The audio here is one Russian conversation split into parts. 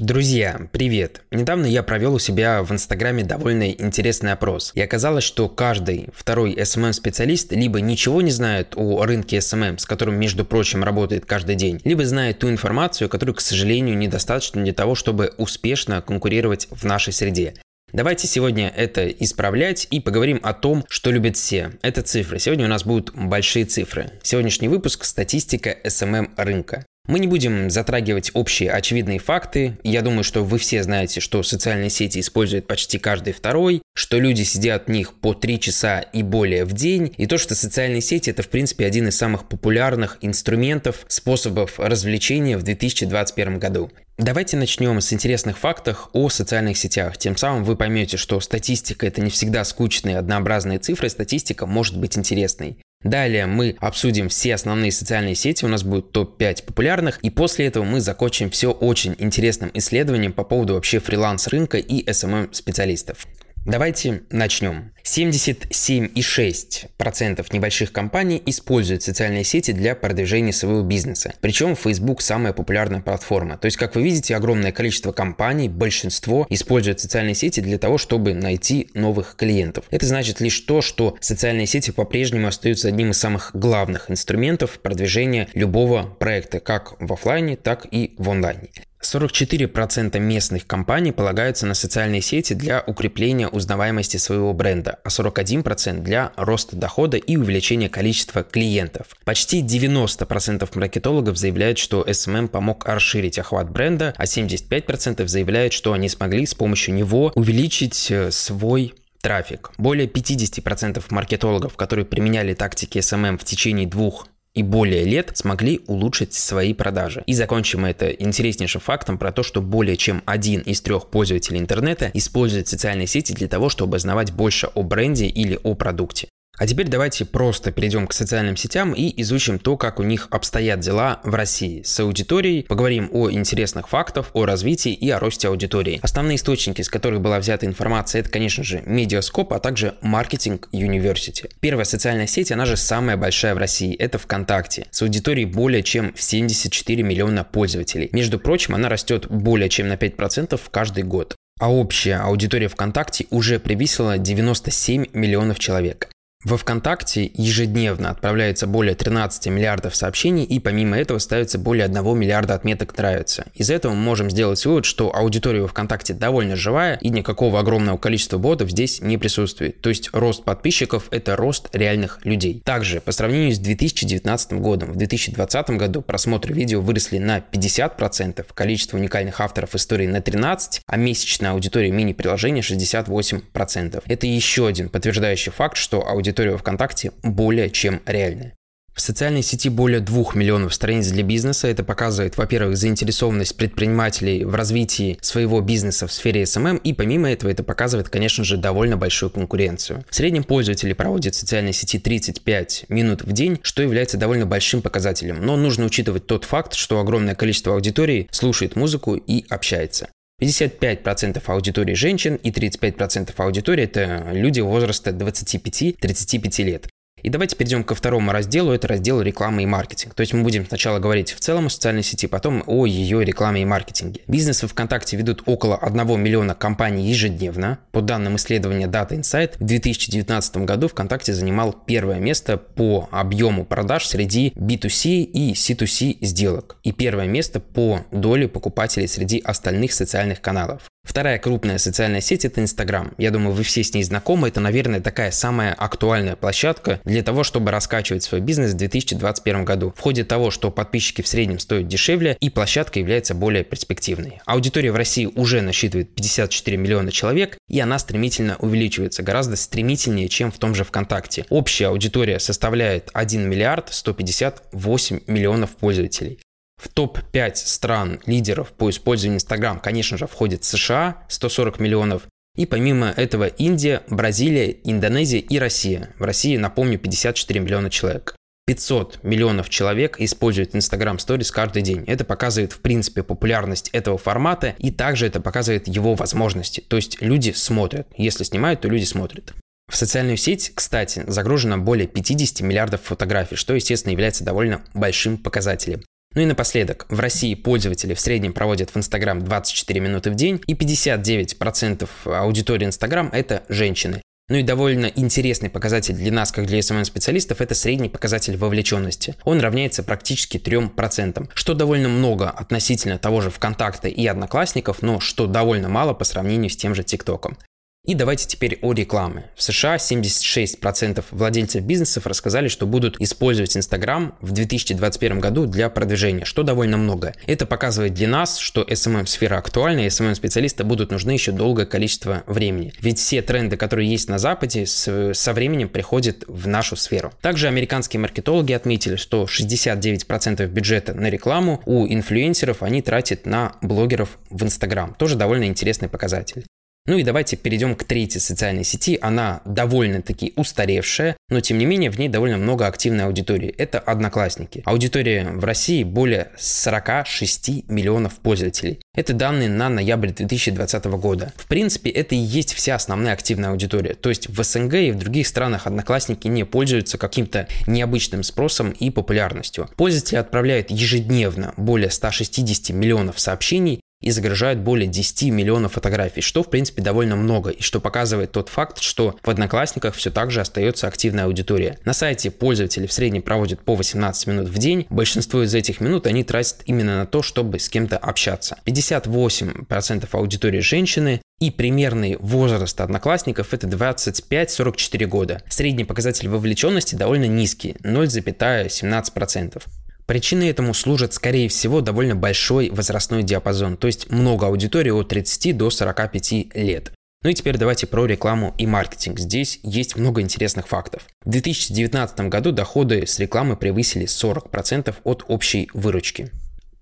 Друзья, привет! Недавно я провел у себя в Инстаграме довольно интересный опрос. И оказалось, что каждый второй SMM-специалист либо ничего не знает о рынке SMM, с которым, между прочим, работает каждый день, либо знает ту информацию, которую, к сожалению, недостаточно для того, чтобы успешно конкурировать в нашей среде. Давайте сегодня это исправлять и поговорим о том, что любят все. Это цифры. Сегодня у нас будут большие цифры. Сегодняшний выпуск – статистика SMM рынка. Мы не будем затрагивать общие очевидные факты. Я думаю, что вы все знаете, что социальные сети используют почти каждый второй, что люди сидят в них по 3 часа и более в день, и то, что социальные сети это в принципе один из самых популярных инструментов, способов развлечения в 2021 году. Давайте начнем с интересных фактов о социальных сетях. Тем самым вы поймете, что статистика это не всегда скучные однообразные цифры, статистика может быть интересной. Далее мы обсудим все основные социальные сети, у нас будет топ-5 популярных, и после этого мы закончим все очень интересным исследованием по поводу вообще фриланс рынка и SMM специалистов. Давайте начнем. 77,6% небольших компаний используют социальные сети для продвижения своего бизнеса. Причем Facebook самая популярная платформа. То есть, как вы видите, огромное количество компаний, большинство используют социальные сети для того, чтобы найти новых клиентов. Это значит лишь то, что социальные сети по-прежнему остаются одним из самых главных инструментов продвижения любого проекта, как в офлайне, так и в онлайне. 44% местных компаний полагаются на социальные сети для укрепления узнаваемости своего бренда, а 41% для роста дохода и увеличения количества клиентов. Почти 90% маркетологов заявляют, что SMM помог расширить охват бренда, а 75% заявляют, что они смогли с помощью него увеличить э, свой трафик. Более 50% маркетологов, которые применяли тактики SMM в течение двух и более лет смогли улучшить свои продажи. И закончим это интереснейшим фактом про то, что более чем один из трех пользователей интернета использует социальные сети для того, чтобы узнавать больше о бренде или о продукте. А теперь давайте просто перейдем к социальным сетям и изучим то, как у них обстоят дела в России. С аудиторией поговорим о интересных фактах, о развитии и о росте аудитории. Основные источники, из которых была взята информация, это, конечно же, Медиаскоп, а также Маркетинг University. Первая социальная сеть, она же самая большая в России, это ВКонтакте, с аудиторией более чем в 74 миллиона пользователей. Между прочим, она растет более чем на 5% каждый год а общая аудитория ВКонтакте уже превысила 97 миллионов человек. Во ВКонтакте ежедневно отправляется более 13 миллиардов сообщений и помимо этого ставится более 1 миллиарда отметок «нравится». Из этого мы можем сделать вывод, что аудитория во ВКонтакте довольно живая и никакого огромного количества ботов здесь не присутствует. То есть рост подписчиков – это рост реальных людей. Также по сравнению с 2019 годом, в 2020 году просмотры видео выросли на 50%, количество уникальных авторов истории на 13%, а месячная аудитория мини-приложения 68%. Это еще один подтверждающий факт, что аудитория аудитория ВКонтакте более чем реальная. В социальной сети более 2 миллионов страниц для бизнеса. Это показывает, во-первых, заинтересованность предпринимателей в развитии своего бизнеса в сфере SMM, и помимо этого это показывает, конечно же, довольно большую конкуренцию. В среднем пользователи проводят в социальной сети 35 минут в день, что является довольно большим показателем. Но нужно учитывать тот факт, что огромное количество аудитории слушает музыку и общается. 55% аудитории женщин и 35% аудитории – это люди возраста 25-35 лет. И давайте перейдем ко второму разделу, это раздел рекламы и маркетинг. То есть мы будем сначала говорить в целом о социальной сети, потом о ее рекламе и маркетинге. Бизнес в ВКонтакте ведут около 1 миллиона компаний ежедневно. По данным исследования Data Insight, в 2019 году ВКонтакте занимал первое место по объему продаж среди B2C и C2C сделок и первое место по доле покупателей среди остальных социальных каналов. Вторая крупная социальная сеть – это Инстаграм. Я думаю, вы все с ней знакомы. Это, наверное, такая самая актуальная площадка для того, чтобы раскачивать свой бизнес в 2021 году. В ходе того, что подписчики в среднем стоят дешевле, и площадка является более перспективной. Аудитория в России уже насчитывает 54 миллиона человек, и она стремительно увеличивается, гораздо стремительнее, чем в том же ВКонтакте. Общая аудитория составляет 1 миллиард 158 миллионов пользователей. В топ-5 стран лидеров по использованию Instagram, конечно же, входит США, 140 миллионов, и помимо этого Индия, Бразилия, Индонезия и Россия. В России, напомню, 54 миллиона человек. 500 миллионов человек используют Instagram Stories каждый день. Это показывает, в принципе, популярность этого формата, и также это показывает его возможности. То есть люди смотрят. Если снимают, то люди смотрят. В социальную сеть, кстати, загружено более 50 миллиардов фотографий, что, естественно, является довольно большим показателем. Ну и напоследок, в России пользователи в среднем проводят в Инстаграм 24 минуты в день, и 59% аудитории Инстаграм – это женщины. Ну и довольно интересный показатель для нас, как для SMM-специалистов, это средний показатель вовлеченности. Он равняется практически 3%, что довольно много относительно того же ВКонтакта и Одноклассников, но что довольно мало по сравнению с тем же ТикТоком. И давайте теперь о рекламе. В США 76% владельцев бизнесов рассказали, что будут использовать Инстаграм в 2021 году для продвижения, что довольно много. Это показывает для нас, что SMM-сфера актуальна, и SMM-специалисты будут нужны еще долгое количество времени. Ведь все тренды, которые есть на Западе, со временем приходят в нашу сферу. Также американские маркетологи отметили, что 69% бюджета на рекламу у инфлюенсеров они тратят на блогеров в Инстаграм. Тоже довольно интересный показатель. Ну и давайте перейдем к третьей социальной сети. Она довольно-таки устаревшая, но тем не менее в ней довольно много активной аудитории. Это Одноклассники. Аудитория в России более 46 миллионов пользователей. Это данные на ноябрь 2020 года. В принципе, это и есть вся основная активная аудитория. То есть в СНГ и в других странах Одноклассники не пользуются каким-то необычным спросом и популярностью. Пользователи отправляют ежедневно более 160 миллионов сообщений и загружают более 10 миллионов фотографий, что в принципе довольно много, и что показывает тот факт, что в Одноклассниках все так же остается активная аудитория. На сайте пользователи в среднем проводят по 18 минут в день, большинство из этих минут они тратят именно на то, чтобы с кем-то общаться. 58% аудитории женщины, и примерный возраст одноклассников это 25-44 года. Средний показатель вовлеченности довольно низкий, 0,17%. Причиной этому служит, скорее всего, довольно большой возрастной диапазон, то есть много аудитории от 30 до 45 лет. Ну и теперь давайте про рекламу и маркетинг. Здесь есть много интересных фактов. В 2019 году доходы с рекламы превысили 40% от общей выручки.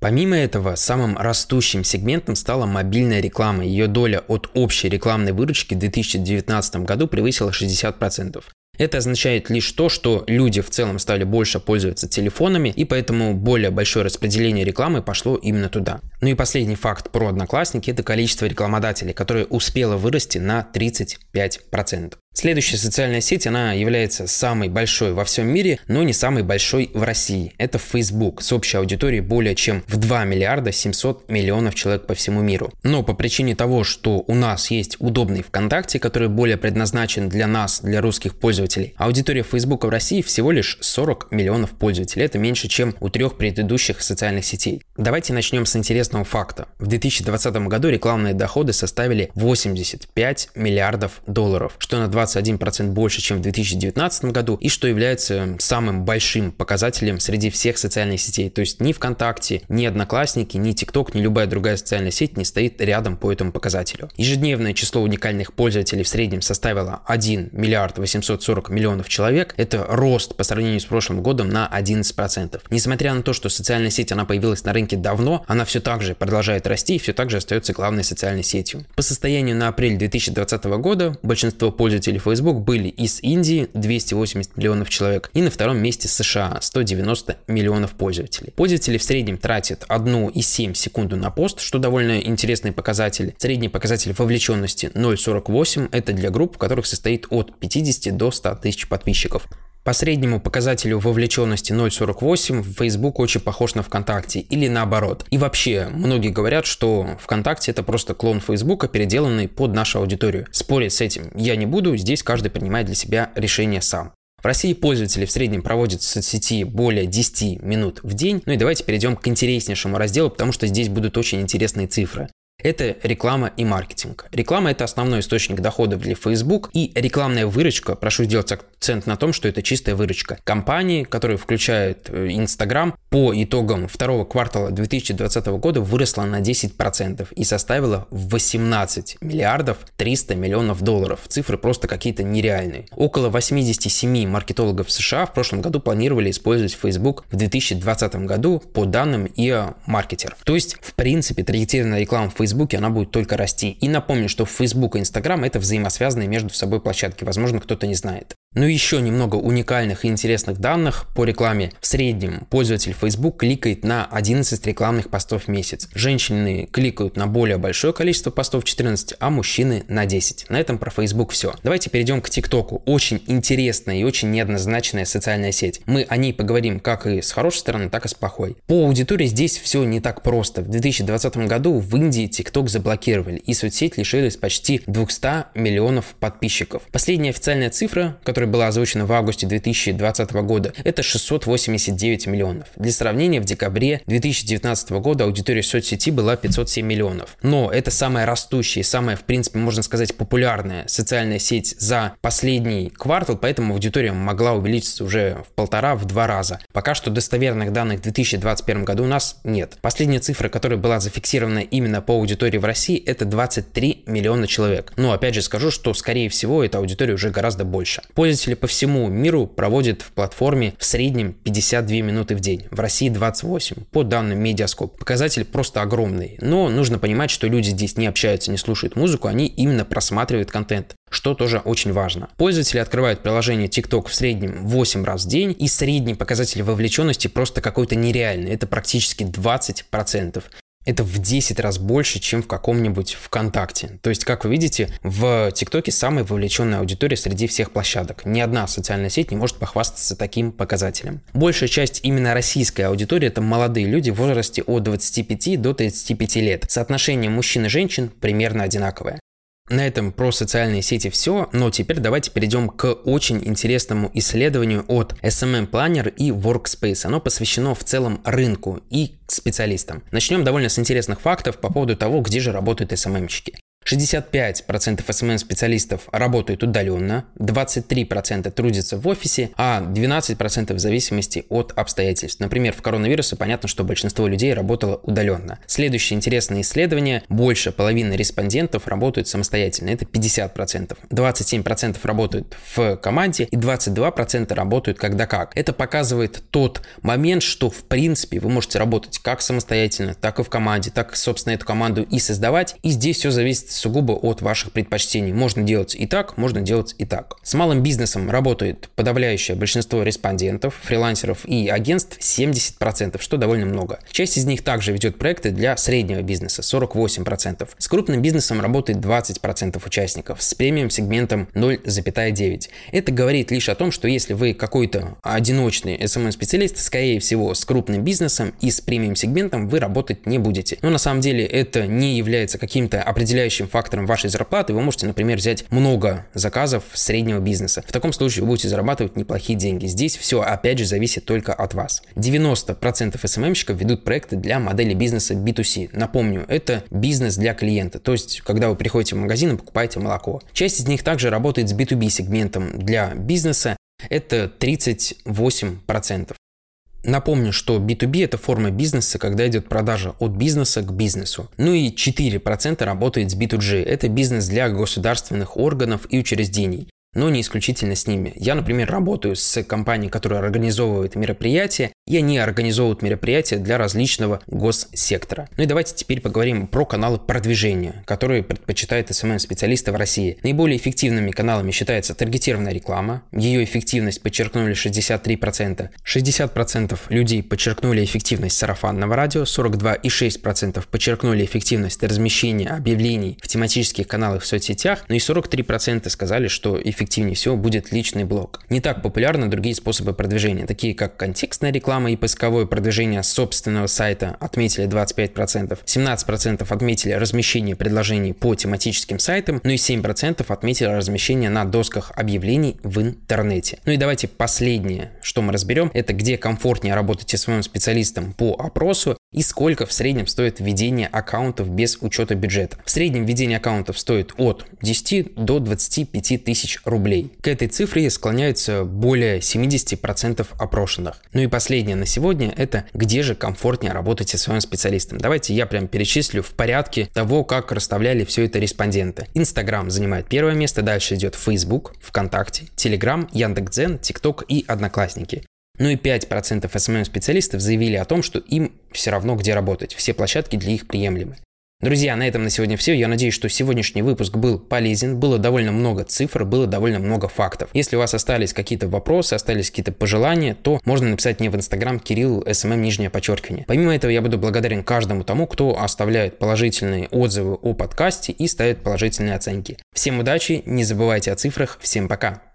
Помимо этого, самым растущим сегментом стала мобильная реклама. Ее доля от общей рекламной выручки в 2019 году превысила 60%. Это означает лишь то, что люди в целом стали больше пользоваться телефонами, и поэтому более большое распределение рекламы пошло именно туда. Ну и последний факт про Одноклассники – это количество рекламодателей, которое успело вырасти на 35%. Следующая социальная сеть, она является самой большой во всем мире, но не самой большой в России. Это Facebook с общей аудиторией более чем в 2 миллиарда 700 миллионов человек по всему миру. Но по причине того, что у нас есть удобный ВКонтакте, который более предназначен для нас, для русских пользователей, аудитория Facebook в России всего лишь 40 миллионов пользователей. Это меньше, чем у трех предыдущих социальных сетей. Давайте начнем с интересного факта. В 2020 году рекламные доходы составили 85 миллиардов долларов, что на 20 21% больше, чем в 2019 году, и что является самым большим показателем среди всех социальных сетей. То есть ни ВКонтакте, ни Одноклассники, ни ТикТок, ни любая другая социальная сеть не стоит рядом по этому показателю. Ежедневное число уникальных пользователей в среднем составило 1 миллиард 840 миллионов человек. Это рост по сравнению с прошлым годом на 11%. Несмотря на то, что социальная сеть она появилась на рынке давно, она все так же продолжает расти и все так же остается главной социальной сетью. По состоянию на апрель 2020 года большинство пользователей пользователи Facebook были из Индии 280 миллионов человек и на втором месте США 190 миллионов пользователей. Пользователи в среднем тратят 1,7 секунду на пост, что довольно интересный показатель. Средний показатель вовлеченности 0,48 это для групп, в которых состоит от 50 до 100 тысяч подписчиков. По среднему показателю вовлеченности 0.48 Facebook очень похож на ВКонтакте или наоборот. И вообще, многие говорят, что ВКонтакте это просто клон Фейсбука, переделанный под нашу аудиторию. Спорить с этим я не буду, здесь каждый принимает для себя решение сам. В России пользователи в среднем проводят в соцсети более 10 минут в день. Ну и давайте перейдем к интереснейшему разделу, потому что здесь будут очень интересные цифры. Это реклама и маркетинг. Реклама – это основной источник доходов для Facebook, и рекламная выручка, прошу сделать акцент на том, что это чистая выручка. Компании, которые включают э, Instagram, по итогам второго квартала 2020 года выросла на 10% и составила 18 миллиардов 300 миллионов долларов. Цифры просто какие-то нереальные. Около 87 маркетологов США в прошлом году планировали использовать Facebook в 2020 году по данным EA Marketer. То есть, в принципе, таргетированная реклама Facebook Фейсбуке она будет только расти. И напомню, что Facebook и Instagram это взаимосвязанные между собой площадки. Возможно, кто-то не знает. Ну и еще немного уникальных и интересных данных по рекламе. В среднем пользователь Facebook кликает на 11 рекламных постов в месяц. Женщины кликают на более большое количество постов 14, а мужчины на 10. На этом про Facebook все. Давайте перейдем к ТикТоку. Очень интересная и очень неоднозначная социальная сеть. Мы о ней поговорим как и с хорошей стороны, так и с плохой. По аудитории здесь все не так просто. В 2020 году в Индии TikTok заблокировали, и соцсеть лишилась почти 200 миллионов подписчиков. Последняя официальная цифра, которая которая была озвучена в августе 2020 года, это 689 миллионов. Для сравнения, в декабре 2019 года аудитория соцсети была 507 миллионов. Но это самая растущая, самая, в принципе, можно сказать, популярная социальная сеть за последний квартал, поэтому аудитория могла увеличиться уже в полтора, в два раза. Пока что достоверных данных в 2021 году у нас нет. Последняя цифра, которая была зафиксирована именно по аудитории в России, это 23 миллиона человек. Но опять же скажу, что скорее всего эта аудитория уже гораздо больше. Пользователи по всему миру проводят в платформе в среднем 52 минуты в день. В России 28, по данным Медиаскоп. Показатель просто огромный. Но нужно понимать, что люди здесь не общаются, не слушают музыку, они именно просматривают контент что тоже очень важно. Пользователи открывают приложение TikTok в среднем 8 раз в день, и средний показатель вовлеченности просто какой-то нереальный. Это практически 20% это в 10 раз больше, чем в каком-нибудь ВКонтакте. То есть, как вы видите, в ТикТоке самая вовлеченная аудитория среди всех площадок. Ни одна социальная сеть не может похвастаться таким показателем. Большая часть именно российской аудитории – это молодые люди в возрасте от 25 до 35 лет. Соотношение мужчин и женщин примерно одинаковое. На этом про социальные сети все, но теперь давайте перейдем к очень интересному исследованию от SMM Planner и Workspace. Оно посвящено в целом рынку и специалистам. Начнем довольно с интересных фактов по поводу того, где же работают SMM-щики. 65% SMM-специалистов работают удаленно, 23% трудятся в офисе, а 12% в зависимости от обстоятельств. Например, в коронавирусе понятно, что большинство людей работало удаленно. Следующее интересное исследование. Больше половины респондентов работают самостоятельно. Это 50%. 27% работают в команде и 22% работают когда как. Это показывает тот момент, что в принципе вы можете работать как самостоятельно, так и в команде, так, собственно, эту команду и создавать. И здесь все зависит сугубо от ваших предпочтений. Можно делать и так, можно делать и так. С малым бизнесом работает подавляющее большинство респондентов, фрилансеров и агентств 70%, что довольно много. Часть из них также ведет проекты для среднего бизнеса 48%. С крупным бизнесом работает 20% участников, с премиум сегментом 0,9. Это говорит лишь о том, что если вы какой-то одиночный SMM-специалист, скорее всего, с крупным бизнесом и с премиум сегментом вы работать не будете. Но на самом деле это не является каким-то определяющим фактором вашей зарплаты, вы можете, например, взять много заказов среднего бизнеса. В таком случае вы будете зарабатывать неплохие деньги. Здесь все, опять же, зависит только от вас. 90% SMM-щиков ведут проекты для модели бизнеса B2C. Напомню, это бизнес для клиента, то есть, когда вы приходите в магазин и покупаете молоко. Часть из них также работает с B2B сегментом для бизнеса, это 38%. Напомню, что B2B – это форма бизнеса, когда идет продажа от бизнеса к бизнесу. Ну и 4% работает с B2G – это бизнес для государственных органов и учреждений но не исключительно с ними. Я, например, работаю с компанией, которая организовывает мероприятия, и они организовывают мероприятия для различного госсектора. Ну и давайте теперь поговорим про каналы продвижения, которые предпочитают SMM-специалисты в России. Наиболее эффективными каналами считается таргетированная реклама. Ее эффективность подчеркнули 63%. 60% людей подчеркнули эффективность сарафанного радио, 42,6% подчеркнули эффективность размещения объявлений в тематических каналах в соцсетях, ну и 43% сказали, что эффективность эффективнее всего будет личный блог. Не так популярны другие способы продвижения, такие как контекстная реклама и поисковое продвижение собственного сайта отметили 25%, 17% отметили размещение предложений по тематическим сайтам, ну и 7% отметили размещение на досках объявлений в интернете. Ну и давайте последнее, что мы разберем, это где комфортнее работать с своим специалистом по опросу и сколько в среднем стоит введение аккаунтов без учета бюджета. В среднем введение аккаунтов стоит от 10 до 25 тысяч рублей. К этой цифре склоняются более 70% опрошенных. Ну и последнее на сегодня – это где же комфортнее работать со своим специалистом. Давайте я прям перечислю в порядке того, как расставляли все это респонденты. Инстаграм занимает первое место, дальше идет Facebook, ВКонтакте, Телеграм, Яндекс.Дзен, ТикТок и Одноклассники. Ну и 5% SMM-специалистов заявили о том, что им все равно где работать, все площадки для их приемлемы. Друзья, на этом на сегодня все. Я надеюсь, что сегодняшний выпуск был полезен. Было довольно много цифр, было довольно много фактов. Если у вас остались какие-то вопросы, остались какие-то пожелания, то можно написать мне в Инстаграм Кирилл SMM нижнее подчеркивание. Помимо этого, я буду благодарен каждому тому, кто оставляет положительные отзывы о подкасте и ставит положительные оценки. Всем удачи, не забывайте о цифрах, всем пока.